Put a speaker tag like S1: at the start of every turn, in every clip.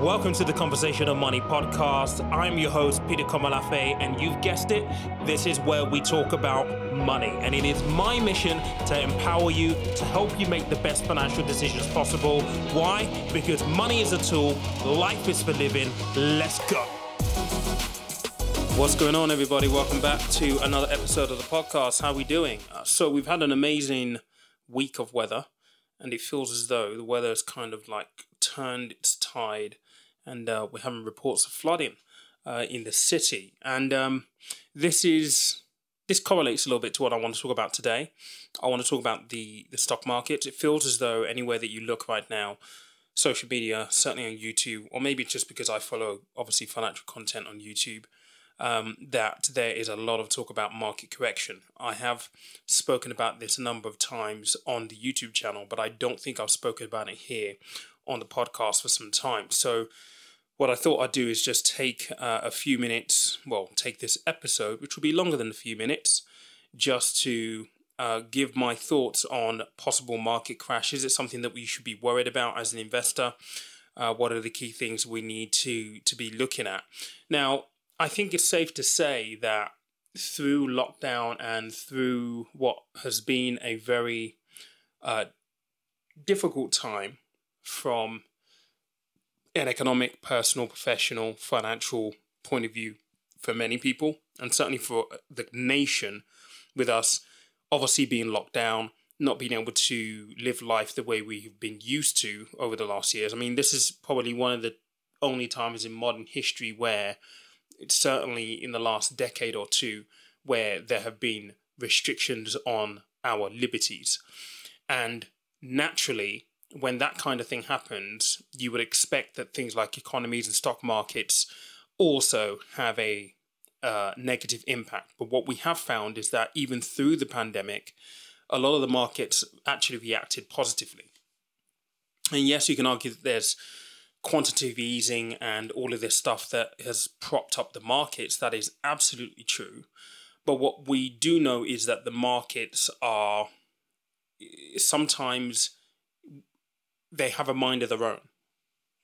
S1: Welcome to the Conversation of Money podcast. I'm your host, Peter Komolafe, and you've guessed it, this is where we talk about money. And it is my mission to empower you, to help you make the best financial decisions possible. Why? Because money is a tool, life is for living. Let's go. What's going on, everybody? Welcome back to another episode of the podcast. How are we doing? Uh, so, we've had an amazing week of weather, and it feels as though the weather has kind of like turned its tide, and uh, we're having reports of flooding uh, in the city. And um, this is this correlates a little bit to what I want to talk about today. I want to talk about the the stock market. It feels as though anywhere that you look right now, social media, certainly on YouTube, or maybe just because I follow obviously financial content on YouTube um, that there is a lot of talk about market correction. I have spoken about this a number of times on the YouTube channel, but I don't think I've spoken about it here on the podcast for some time. So, what I thought I'd do is just take uh, a few minutes, well, take this episode, which will be longer than a few minutes, just to uh, give my thoughts on possible market crash. Is it something that we should be worried about as an investor? Uh, what are the key things we need to to be looking at? Now, I think it's safe to say that through lockdown and through what has been a very uh, difficult time from an economic, personal, professional, financial point of view for many people, and certainly for the nation, with us obviously being locked down, not being able to live life the way we've been used to over the last years. I mean, this is probably one of the only times in modern history where it's certainly in the last decade or two where there have been restrictions on our liberties. And naturally, when that kind of thing happens, you would expect that things like economies and stock markets also have a uh, negative impact. But what we have found is that even through the pandemic, a lot of the markets actually reacted positively. And yes, you can argue that there's quantitative easing and all of this stuff that has propped up the markets. That is absolutely true. But what we do know is that the markets are sometimes they have a mind of their own,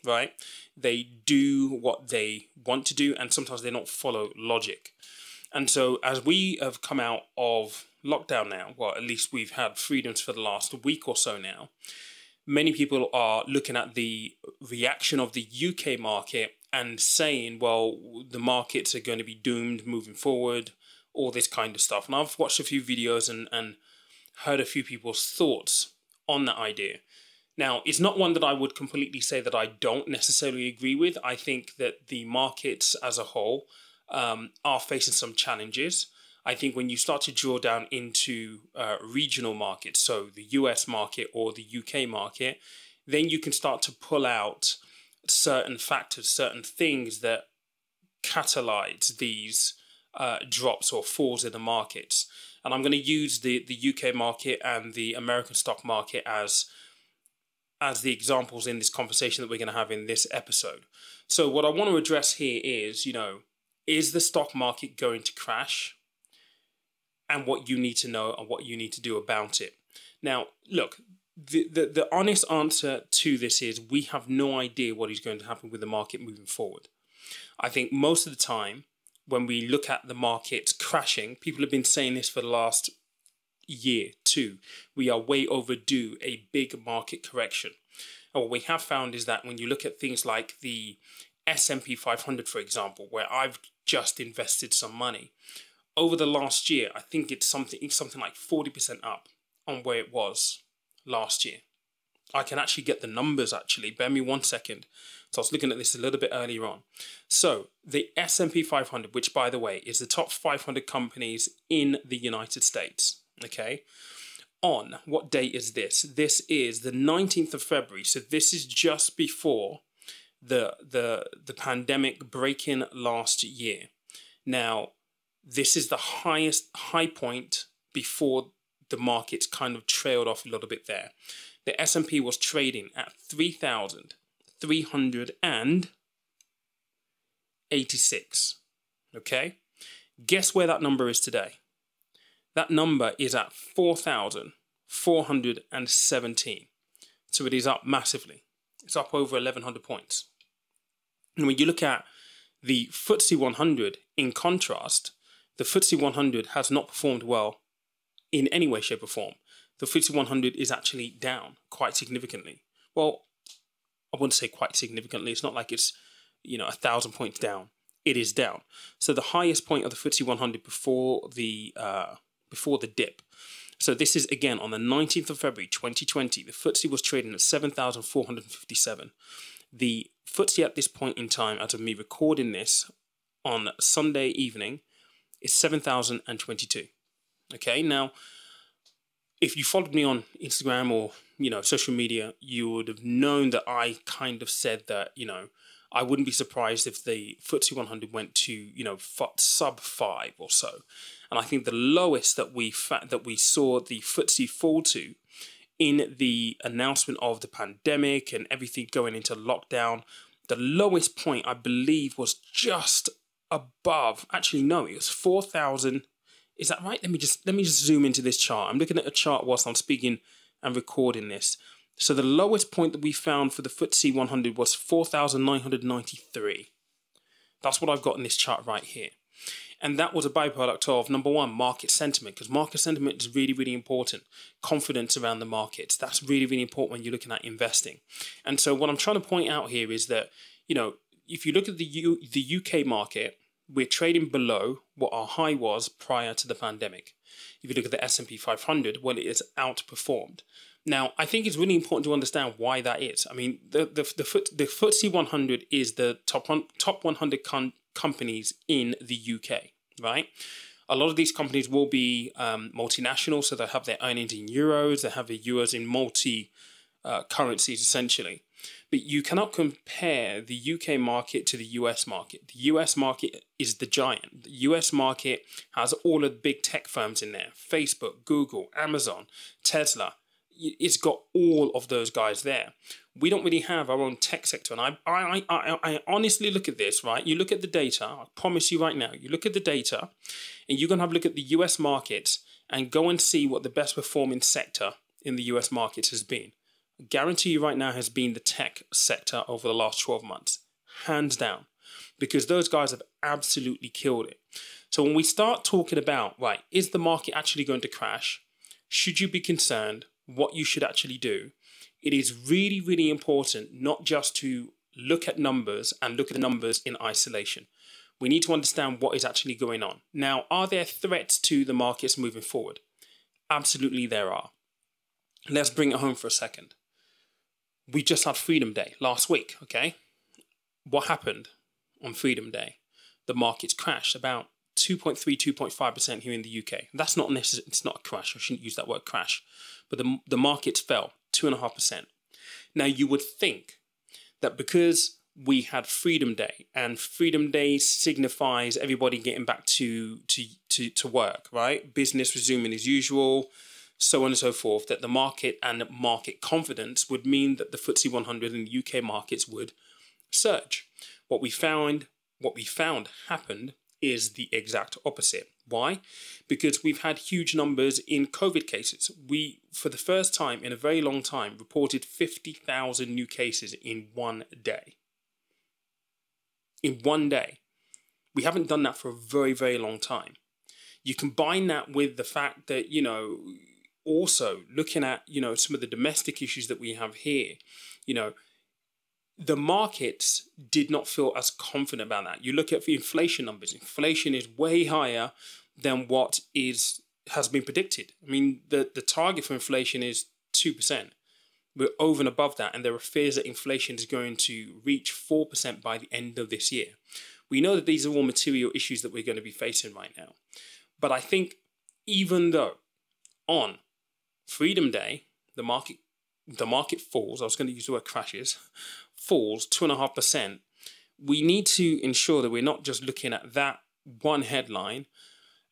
S1: right? They do what they want to do, and sometimes they don't follow logic. And so, as we have come out of lockdown now, well, at least we've had freedoms for the last week or so now, many people are looking at the reaction of the UK market and saying, well, the markets are going to be doomed moving forward, all this kind of stuff. And I've watched a few videos and, and heard a few people's thoughts on that idea. Now, it's not one that I would completely say that I don't necessarily agree with. I think that the markets as a whole um, are facing some challenges. I think when you start to draw down into uh, regional markets, so the US market or the UK market, then you can start to pull out certain factors, certain things that catalyze these uh, drops or falls in the markets. And I'm going to use the, the UK market and the American stock market as as the examples in this conversation that we're going to have in this episode. So what I want to address here is, you know, is the stock market going to crash? and what you need to know and what you need to do about it. Now, look, the, the, the honest answer to this is we have no idea what is going to happen with the market moving forward. I think most of the time, when we look at the market crashing, people have been saying this for the last year, two. We are way overdue a big market correction. And what we have found is that when you look at things like the S&P 500, for example, where I've just invested some money, over the last year, I think it's something it's something like 40% up on where it was last year. I can actually get the numbers actually. Bear me one second. So I was looking at this a little bit earlier on. So the S&P 500, which by the way is the top 500 companies in the United States, okay? On what date is this? This is the 19th of February. So this is just before the the the pandemic breaking last year. Now, this is the highest high point before the markets kind of trailed off a little bit there. The S&P was trading at 3,386. Okay? Guess where that number is today? That number is at 4,417. So it is up massively. It's up over 1,100 points. And when you look at the FTSE 100, in contrast, the FTSE 100 has not performed well in any way, shape, or form. The FTSE 100 is actually down quite significantly. Well, I wouldn't say quite significantly. It's not like it's, you know, a thousand points down. It is down. So the highest point of the FTSE 100 before the uh, before the dip. So this is again on the 19th of February 2020. The FTSE was trading at 7,457. The FTSE at this point in time, out of me recording this on Sunday evening, is 7,022. Okay, now if you followed me on Instagram or you know social media, you would have known that I kind of said that you know I wouldn't be surprised if the FTSE 100 went to you know sub five or so, and I think the lowest that we fa- that we saw the FTSE fall to in the announcement of the pandemic and everything going into lockdown, the lowest point I believe was just above. Actually, no, it was four thousand. Is that right? Let me just let me just zoom into this chart. I'm looking at a chart whilst I'm speaking and recording this. So the lowest point that we found for the FTSE 100 was 4,993. That's what I've got in this chart right here. And that was a byproduct of number one, market sentiment, because market sentiment is really, really important. Confidence around the markets. That's really, really important when you're looking at investing. And so what I'm trying to point out here is that, you know, if you look at the U- the UK market, we're trading below what our high was prior to the pandemic. If you look at the S&P 500, well, it has outperformed. Now, I think it's really important to understand why that is. I mean, the the the, foot, the FTSE 100 is the top one, top 100 con- companies in the UK, right? A lot of these companies will be um, multinational, so they have their earnings in euros, they have their euros in multi uh, currencies essentially. But you cannot compare the UK market to the US market. The US market is the giant. The US market has all of the big tech firms in there Facebook, Google, Amazon, Tesla. It's got all of those guys there. We don't really have our own tech sector. And I, I, I, I honestly look at this, right? You look at the data, I promise you right now, you look at the data and you're going to have a look at the US market and go and see what the best performing sector in the US market has been guarantee you right now has been the tech sector over the last 12 months, hands down, because those guys have absolutely killed it. So when we start talking about, right, is the market actually going to crash? Should you be concerned? What you should actually do? It is really, really important not just to look at numbers and look at the numbers in isolation. We need to understand what is actually going on. Now, are there threats to the markets moving forward? Absolutely, there are. Let's bring it home for a second we just had Freedom Day last week, okay? What happened on Freedom Day? The markets crashed about 2.3, 2.5% here in the UK. That's not necessarily, it's not a crash. I shouldn't use that word crash. But the, the markets fell 2.5%. Now, you would think that because we had Freedom Day, and Freedom Day signifies everybody getting back to, to, to, to work, right? Business resuming as usual, so on and so forth, that the market and market confidence would mean that the FTSE 100 in the UK markets would surge. What we found, what we found happened is the exact opposite. Why? Because we've had huge numbers in COVID cases. We, for the first time in a very long time, reported 50,000 new cases in one day. In one day. We haven't done that for a very, very long time. You combine that with the fact that, you know, also looking at you know some of the domestic issues that we have here you know the markets did not feel as confident about that. You look at the inflation numbers. Inflation is way higher than what is has been predicted. I mean the the target for inflation is 2% we're over and above that and there are fears that inflation is going to reach 4% by the end of this year. We know that these are all material issues that we're going to be facing right now. But i think even though on Freedom Day, the market the market falls. I was going to use the word crashes, falls two and a half percent. We need to ensure that we're not just looking at that one headline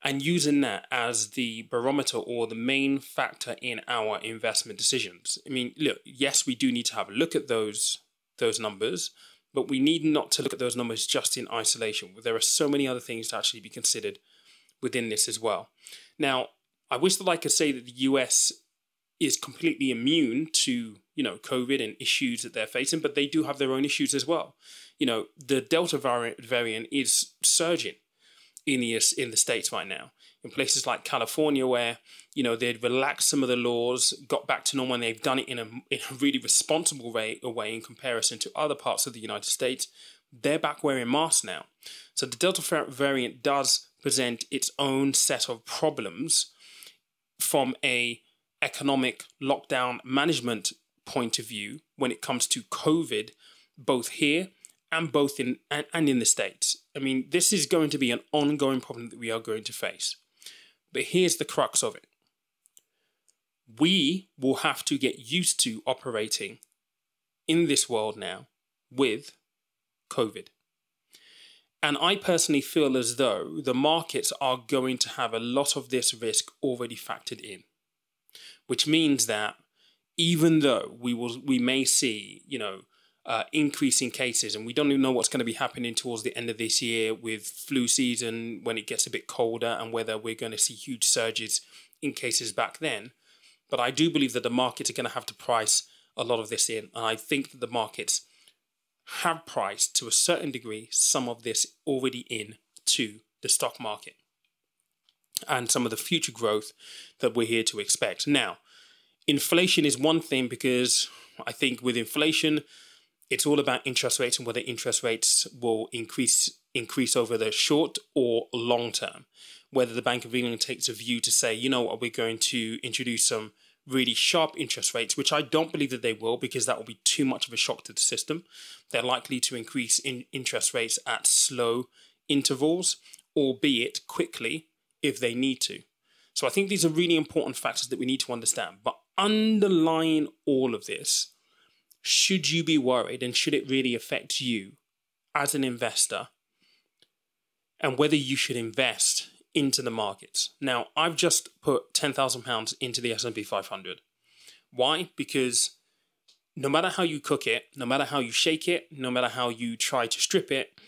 S1: and using that as the barometer or the main factor in our investment decisions. I mean, look, yes, we do need to have a look at those those numbers, but we need not to look at those numbers just in isolation. There are so many other things to actually be considered within this as well. Now, I wish that I could say that the US is completely immune to you know, COVID and issues that they're facing, but they do have their own issues as well. You know, the Delta variant, variant is surging in the, in the States right now. In places like California, where, you know, they'd relaxed some of the laws, got back to normal, and they've done it in a, in a really responsible way, way in comparison to other parts of the United States, they're back wearing masks now. So the Delta variant does present its own set of problems from a economic lockdown management point of view when it comes to COVID, both here and both in and, and in the States. I mean, this is going to be an ongoing problem that we are going to face. But here's the crux of it. We will have to get used to operating in this world now with COVID. And I personally feel as though the markets are going to have a lot of this risk already factored in, which means that even though we will, we may see, you know, uh, increasing cases, and we don't even know what's going to be happening towards the end of this year with flu season when it gets a bit colder, and whether we're going to see huge surges in cases back then. But I do believe that the markets are going to have to price a lot of this in, and I think that the markets have priced to a certain degree some of this already in to the stock market and some of the future growth that we're here to expect. Now, inflation is one thing because I think with inflation, it's all about interest rates and whether interest rates will increase increase over the short or long term. Whether the Bank of England takes a view to say, you know what, we're going to introduce some really sharp interest rates, which I don't believe that they will because that will be too much of a shock to the system. They're likely to increase in interest rates at slow intervals, albeit quickly if they need to. So I think these are really important factors that we need to understand. But underlying all of this, should you be worried and should it really affect you as an investor and whether you should invest into the markets. Now, I've just put £10,000 into the S&P 500. Why? Because no matter how you cook it, no matter how you shake it, no matter how you try to strip it,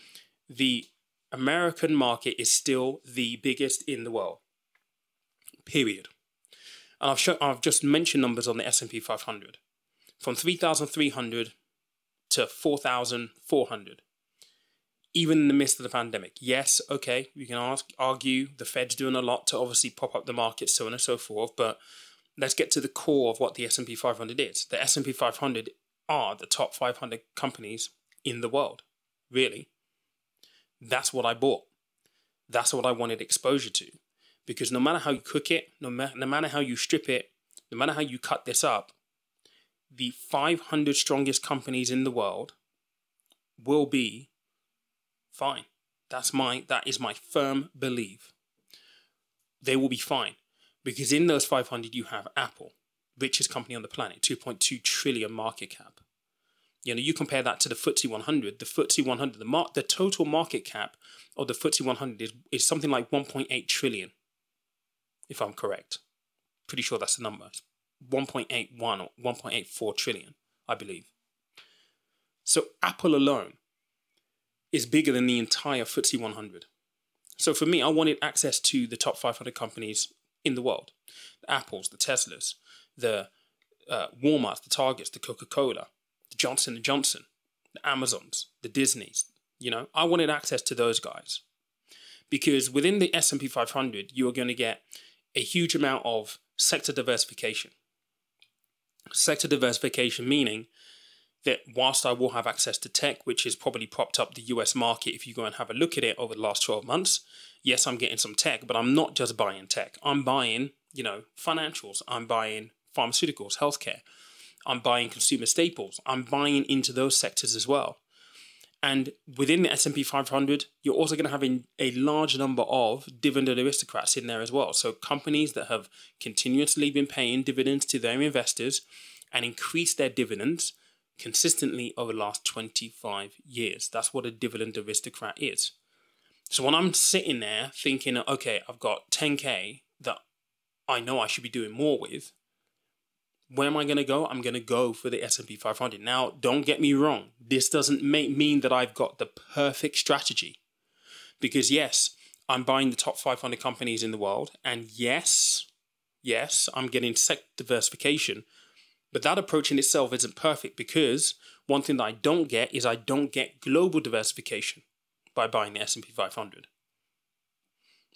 S1: the American market is still the biggest in the world. Period. And I've shown, I've just mentioned numbers on the S&P 500 from 3,300 to 4,400 even in the midst of the pandemic. Yes, okay, we can ask, argue the Fed's doing a lot to obviously prop up the market, so on and so forth. But let's get to the core of what the S and P 500 is. The S and P 500 are the top 500 companies in the world. Really, that's what I bought. That's what I wanted exposure to, because no matter how you cook it, no, ma- no matter how you strip it, no matter how you cut this up, the 500 strongest companies in the world will be fine. That's my that is my firm belief. They will be fine because in those 500 you have Apple, richest company on the planet, 2.2 trillion market cap. You know, you compare that to the FTSE 100. The FTSE 100, the mar- the total market cap of the FTSE 100 is, is something like 1.8 trillion, if I'm correct. Pretty sure that's the number. 1.81 or 1.84 trillion, I believe. So Apple alone is bigger than the entire FTSE 100. So for me, I wanted access to the top 500 companies in the world the Apples, the Teslas, the uh, Walmarts, the Targets, the Coca Cola, the Johnson Johnson, the Amazons, the Disneys. You know, I wanted access to those guys because within the S&P 500, you are going to get a huge amount of sector diversification. Sector diversification meaning that whilst I will have access to tech, which has probably propped up the US market if you go and have a look at it over the last 12 months, yes, I'm getting some tech, but I'm not just buying tech. I'm buying, you know, financials, I'm buying pharmaceuticals, healthcare, I'm buying consumer staples, I'm buying into those sectors as well. And within the S&P 500, you're also going to have a, a large number of dividend aristocrats in there as well. So companies that have continuously been paying dividends to their investors and increased their dividends – consistently over the last 25 years. That's what a dividend aristocrat is. So when I'm sitting there thinking, okay, I've got 10K that I know I should be doing more with, where am I going to go? I'm going to go for the S&P 500. Now, don't get me wrong. This doesn't make, mean that I've got the perfect strategy. Because yes, I'm buying the top 500 companies in the world. And yes, yes, I'm getting sector diversification But that approach in itself isn't perfect because one thing that I don't get is I don't get global diversification by buying the S&P 500.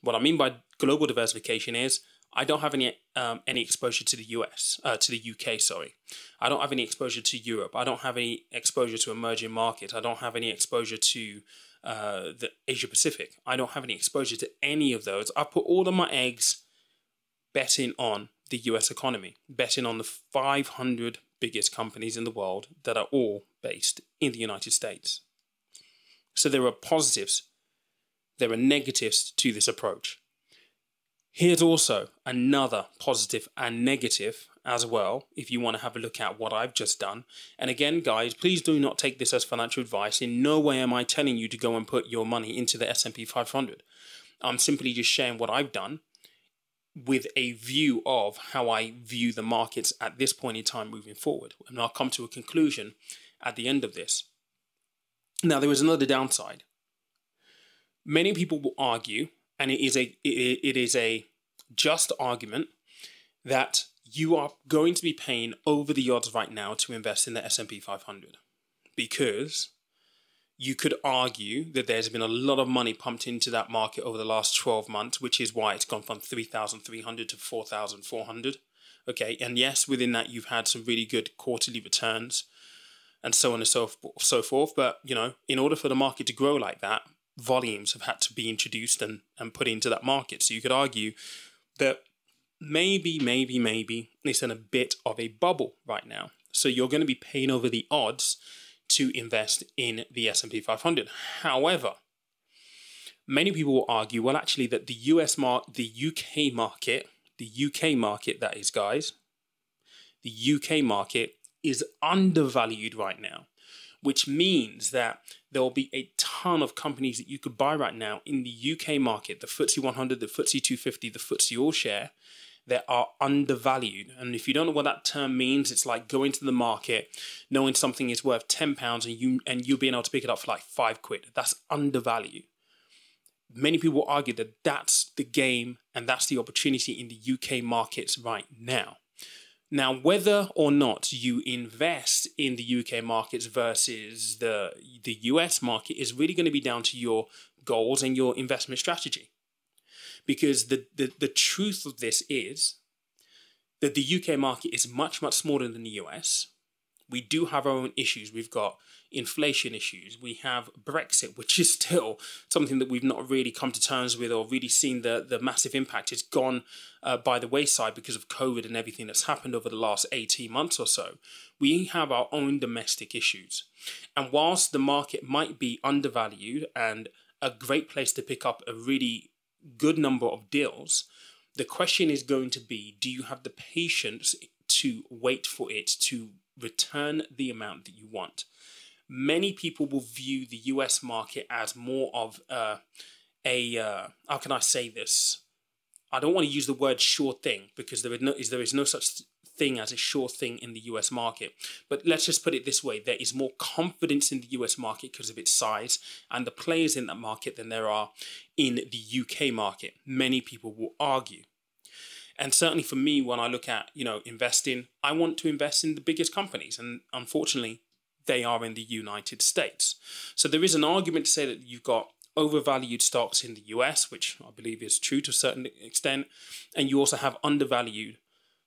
S1: What I mean by global diversification is I don't have any um, any exposure to the US, uh, to the UK. Sorry, I don't have any exposure to Europe. I don't have any exposure to emerging markets. I don't have any exposure to uh, the Asia Pacific. I don't have any exposure to any of those. I put all of my eggs betting on the US economy, betting on the 500 biggest companies in the world that are all based in the United States. So there are positives, there are negatives to this approach. Here's also another positive and negative as well, if you want to have a look at what I've just done. And again, guys, please do not take this as financial advice. In no way am I telling you to go and put your money into the S&P 500. I'm simply just sharing what I've done with a view of how I view the markets at this point in time moving forward. And I'll come to a conclusion at the end of this. Now, there is another downside. Many people will argue, and it is a it, is a just argument that you are going to be paying over the odds right now to invest in the S&P 500 because you could argue that there's been a lot of money pumped into that market over the last 12 months which is why it's gone from 3300 to 4400 okay and yes within that you've had some really good quarterly returns and so on and so, so forth. But you know in order for the market to grow like that volumes have had to be introduced and, and put into that market so you could argue that maybe, maybe, maybe it's in a bit of a bubble right now. So you're going to be paying over the odds to invest in the S&P 500. However, many people will argue, well, actually, that the US mark, the UK market, the UK market, that is, guys, the UK market is undervalued right now, which means that there will be a ton of companies that you could buy right now in the UK market, the FTSE 100, the FTSE 250, the FTSE All Share, that are undervalued. And if you don't know what that term means, it's like going to the market, knowing something is worth ten pounds, and you and you being able to pick it up for like five quid. That's undervalued. Many people argue that that's the game and that's the opportunity in the UK markets right now. Now, whether or not you invest in the UK markets versus the, the US market is really going to be down to your goals and your investment strategy. Because the, the, the truth of this is that the UK market is much, much smaller than the US. We do have our own issues. We've got inflation issues. We have Brexit, which is still something that we've not really come to terms with or really seen the, the massive impact. It's gone uh, by the wayside because of COVID and everything that's happened over the last 18 months or so. We have our own domestic issues. And whilst the market might be undervalued and a great place to pick up a really good number of deals. The question is going to be do you have the patience to wait for it to return the amount that you want? Many people will view the US market as more of uh, a, uh, how can I say this? I don't want to use the word sure thing because there is no, there is no such thing as a sure thing in the US market. But let's just put it this way there is more confidence in the US market because of its size and the players in that market than there are in the UK market. Many people will argue. And certainly for me, when I look at, you know, investing, I want to invest in the biggest companies. And unfortunately, they are in the United States. So there is an argument to say that you've got overvalued stocks in the US, which I believe is true to a certain extent, and you also have undervalued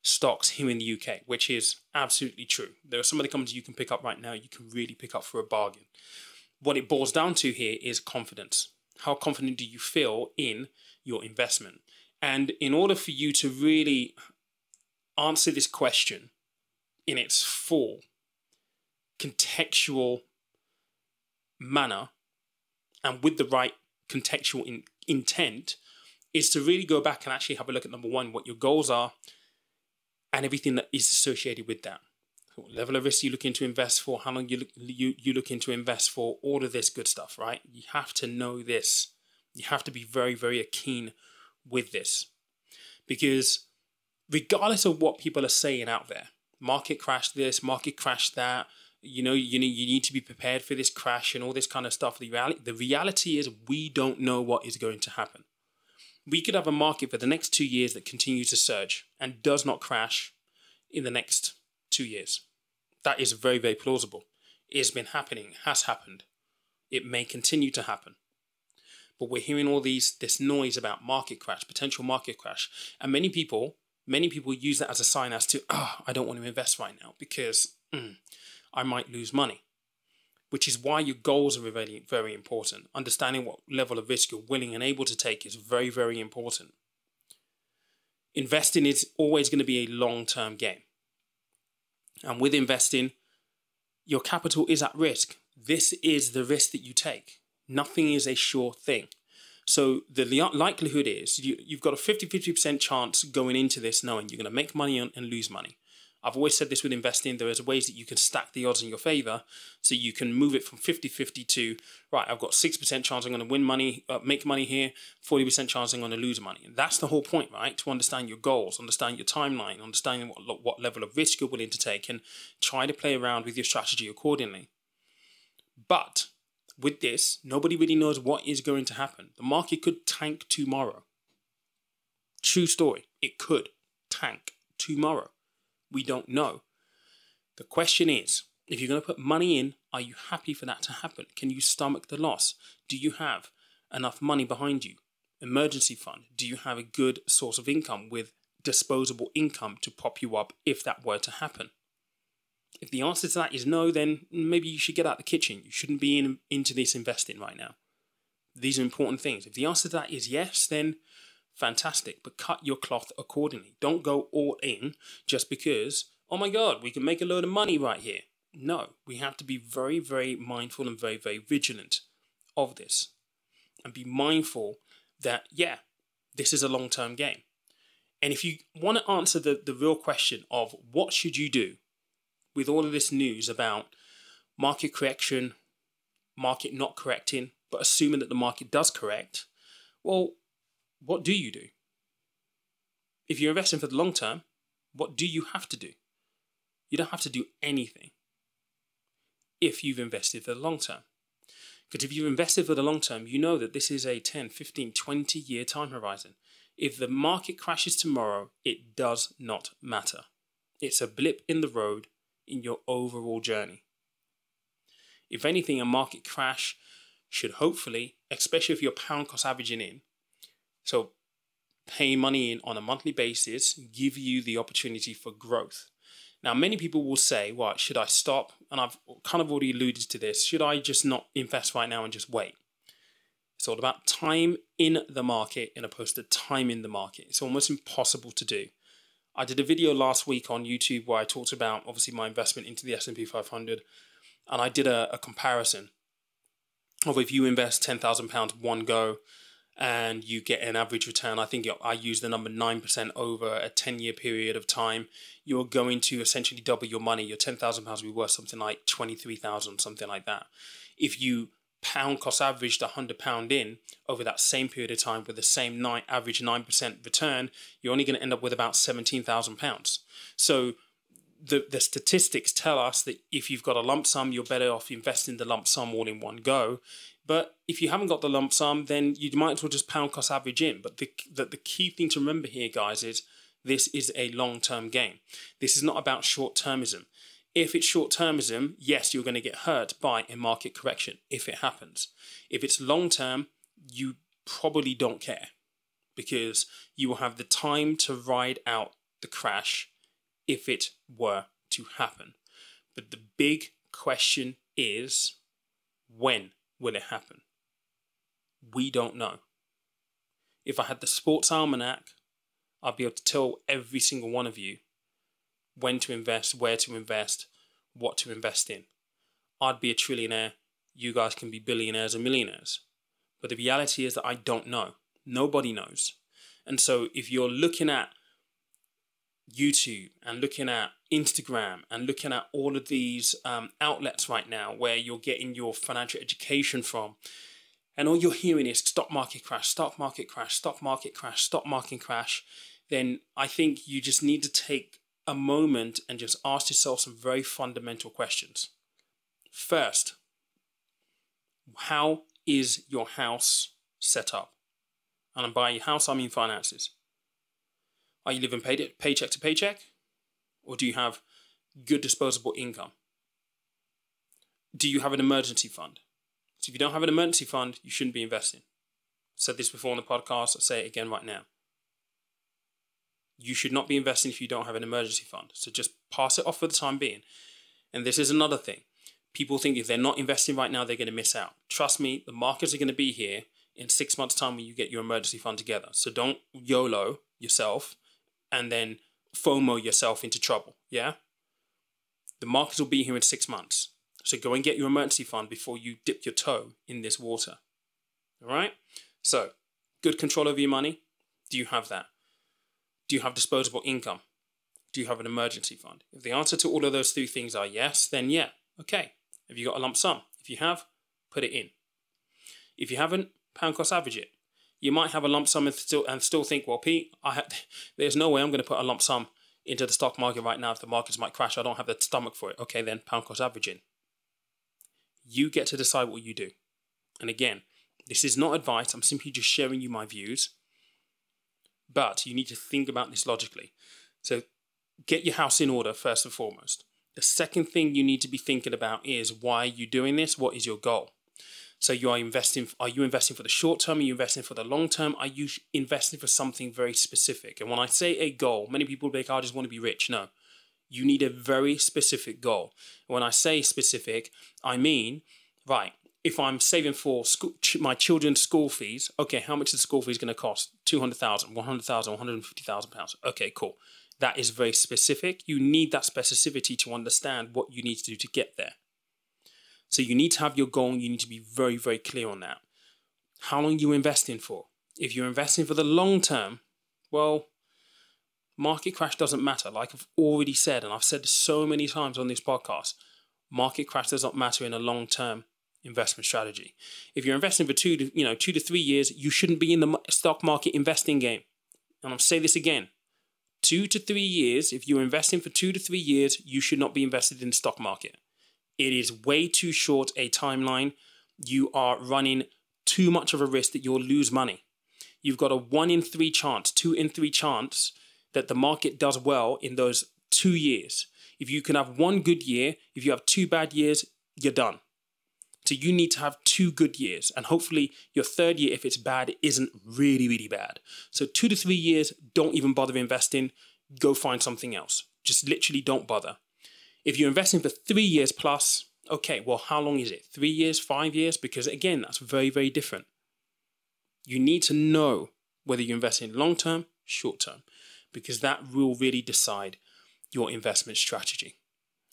S1: stocks here in the UK, which is absolutely true. There are some of the companies you can pick up right now, you can really pick up for a bargain. What it boils down to here is confidence. How confident do you feel in your investment? And in order for you to really answer this question in its full contextual manner and with the right contextual in, intent, is to really go back and actually have a look at number one, what your goals are, and everything that is associated with that. What level of risk you looking to invest for, how long you look, you, you looking to invest for, all of this good stuff, right? You have to know this. You have to be very, very keen with this. Because regardless of what people are saying out there, market crash this, market crash that, you know, you need, you need to be prepared for this crash and all this kind of stuff. The reality, the reality is we don't know what is going to happen we could have a market for the next two years that continues to surge and does not crash in the next two years. That is very, very plausible. It has been happening, has happened. It may continue to happen. But we're hearing all these this noise about market crash, potential market crash. And many people, many people use that as a sign as to, oh, I don't want to invest right now because mm, I might lose money. Which is why your goals are very, very important. Understanding what level of risk you're willing and able to take is very, very important. Investing is always going to be a long term game. And with investing, your capital is at risk. This is the risk that you take. Nothing is a sure thing. So the likelihood is you, you've got a 50 50% chance going into this knowing you're going to make money and lose money. I've always said this with investing, there is ways that you can stack the odds in your favor. So you can move it from 50 50 to, right, I've got 6% chance I'm going to win money, uh, make money here, 40% chance I'm going to lose money. And that's the whole point, right? To understand your goals, understand your timeline, understanding what, what level of risk you're willing to take, and try to play around with your strategy accordingly. But with this, nobody really knows what is going to happen. The market could tank tomorrow. True story. It could tank tomorrow. We don't know. The question is if you're going to put money in, are you happy for that to happen? Can you stomach the loss? Do you have enough money behind you? Emergency fund? Do you have a good source of income with disposable income to prop you up if that were to happen? If the answer to that is no, then maybe you should get out the kitchen. You shouldn't be in, into this investing right now. These are important things. If the answer to that is yes, then fantastic, but cut your cloth accordingly. Don't go all in just because, oh my God, we can make a load of money right here. No, we have to be very, very mindful and very, very vigilant of this and be mindful that, yeah, this is a long term game. And if you want to answer the, the real question of what should you do with all of this news about market correction, market not correcting, but assuming that the market does correct, well, what do you do? If you're investing for the long term, what do you have to do? You don't have to do anything if you've invested for the long term. Because if you've invested for the long term, you know that this is a 10, 15, 20 year time horizon. If the market crashes tomorrow, it does not matter. It's a blip in the road in your overall journey. If anything, a market crash should hopefully, especially if you're pound cost averaging in, so paying money in on a monthly basis give you the opportunity for growth. Now, many people will say, well, should I stop?" And I've kind of already alluded to this. Should I just not invest right now and just wait? It's all about time in the market in opposed to time in the market. It's almost impossible to do. I did a video last week on YouTube where I talked about obviously my investment into the S&P 500 and I did a, a comparison of if you invest £10,000 one go and you get an average return. I think I use the number 9% over a 10 year period of time. You're going to essentially double your money. Your £10,000 will be worth something like 23000 something like that. If you pound cost averaged £100 in over that same period of time with the same nine, average 9% return, you're only going to end up with about £17,000. So the, the statistics tell us that if you've got a lump sum, you're better off investing the lump sum all in one go. But if you haven't got the lump sum, then you might as well just pound cost average in. But the, the, the key thing to remember here, guys, is this is a long term game. This is not about short termism. If it's short termism, yes, you're going to get hurt by a market correction if it happens. If it's long term, you probably don't care because you will have the time to ride out the crash if it were to happen. But the big question is when will it happen? We don't know. If I had the sports almanac, I'd be able to tell every single one of you when to invest, where to invest, what to invest in. I'd be a trillionaire. You guys can be billionaires and millionaires. But the reality is that I don't know. Nobody knows. And so if you're looking at YouTube and looking at Instagram and looking at all of these um, outlets right now where you're getting your financial education from, and all you're hearing is stock market crash, stock market crash, stock market crash, stock market crash, then I think you just need to take a moment and just ask yourself some very fundamental questions. First, how is your house set up? And by house, I mean finances. Are you living pay- paycheck to paycheck? Or do you have good disposable income? Do you have an emergency fund? So if you don't have an emergency fund, you shouldn't be investing. I said this before on the podcast, I'll say it again right now. You should not be investing if you don't have an emergency fund. So just pass it off for the time being. And this is another thing. People think if they're not investing right now, they're going to miss out. Trust me, the markets are going to be here in six months' time when you get your emergency fund together. So don't YOLO yourself and then FOMO yourself into trouble. Yeah? The markets will be here in six months. So go and get your emergency fund before you dip your toe in this water. All right? So, good control over your money. Do you have that? Do you have disposable income? Do you have an emergency fund? If the answer to all of those three things are yes, then yeah, okay. Have you got a lump sum? If you have, put it in. If you haven't, pound cost average it. You might have a lump sum and still and still think, well, Pete, I there's no way I'm going to put a lump sum into the stock market right now if the markets might crash. I don't have the stomach for it. Okay, then pound cost averaging. You get to decide what you do. And again, this is not advice. I'm simply just sharing you my views. But you need to think about this logically. So get your house in order first and foremost. The second thing you need to be thinking about is why are you doing this? What is your goal? So you are investing. Are you investing for the short term? Are you investing for the long term? Are you investing for something very specific? And when I say a goal, many people be like, oh, "I just want to be rich." No, you need a very specific goal. When I say specific, I mean right. If I'm saving for school, my children's school fees, okay, how much is the school fees going to cost? 200,000, 100,000, 150,000 pounds. Okay, cool. That is very specific. You need that specificity to understand what you need to do to get there. So you need to have your goal. You need to be very, very clear on that. How long you investing for? If you're investing for the long term, well, market crash doesn't matter. Like I've already said, and I've said so many times on this podcast, market crash does not matter in a long term investment strategy. If you're investing for two to you know two to three years, you shouldn't be in the stock market investing game. And I'll say this again: two to three years. If you're investing for two to three years, you should not be invested in the stock market. It is way too short a timeline. You are running too much of a risk that you'll lose money. You've got a one in three chance, two in three chance that the market does well in those two years. If you can have one good year, if you have two bad years, you're done. So you need to have two good years, and hopefully your third year, if it's bad, isn't really, really bad. So two to three years, don't even bother investing. Go find something else. Just literally don't bother. If you're investing for three years plus, okay, well, how long is it? Three years, five years? Because again, that's very, very different. You need to know whether you invest in long term, short term, because that will really decide your investment strategy.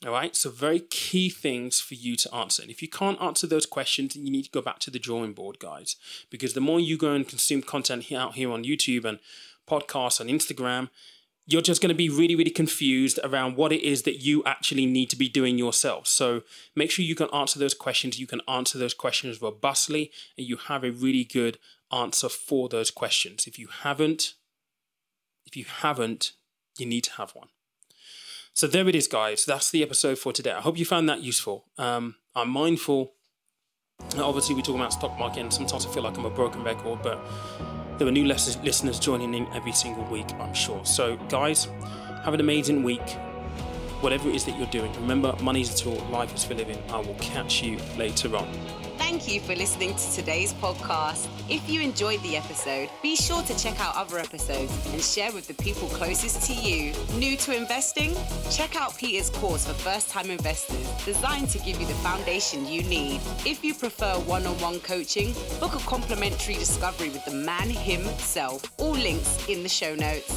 S1: All right, so very key things for you to answer. And if you can't answer those questions, you need to go back to the drawing board, guys, because the more you go and consume content out here on YouTube and podcasts and Instagram, you're just going to be really, really confused around what it is that you actually need to be doing yourself. So make sure you can answer those questions. You can answer those questions robustly, and you have a really good answer for those questions. If you haven't, if you haven't, you need to have one. So there it is, guys. That's the episode for today. I hope you found that useful. Um, I'm mindful. Obviously, we're talking about stock market, and sometimes I feel like I'm a broken record, but there are new listeners joining in every single week, I'm sure. So, guys, have an amazing week. Whatever it is that you're doing, remember, money is a tool, life is for living. I will catch you later on.
S2: Thank you for listening to today's podcast. If you enjoyed the episode, be sure to check out other episodes and share with the people closest to you. New to investing? Check out Peter's course for first time investors, designed to give you the foundation you need. If you prefer one on one coaching, book a complimentary discovery with the man himself. All links in the show notes.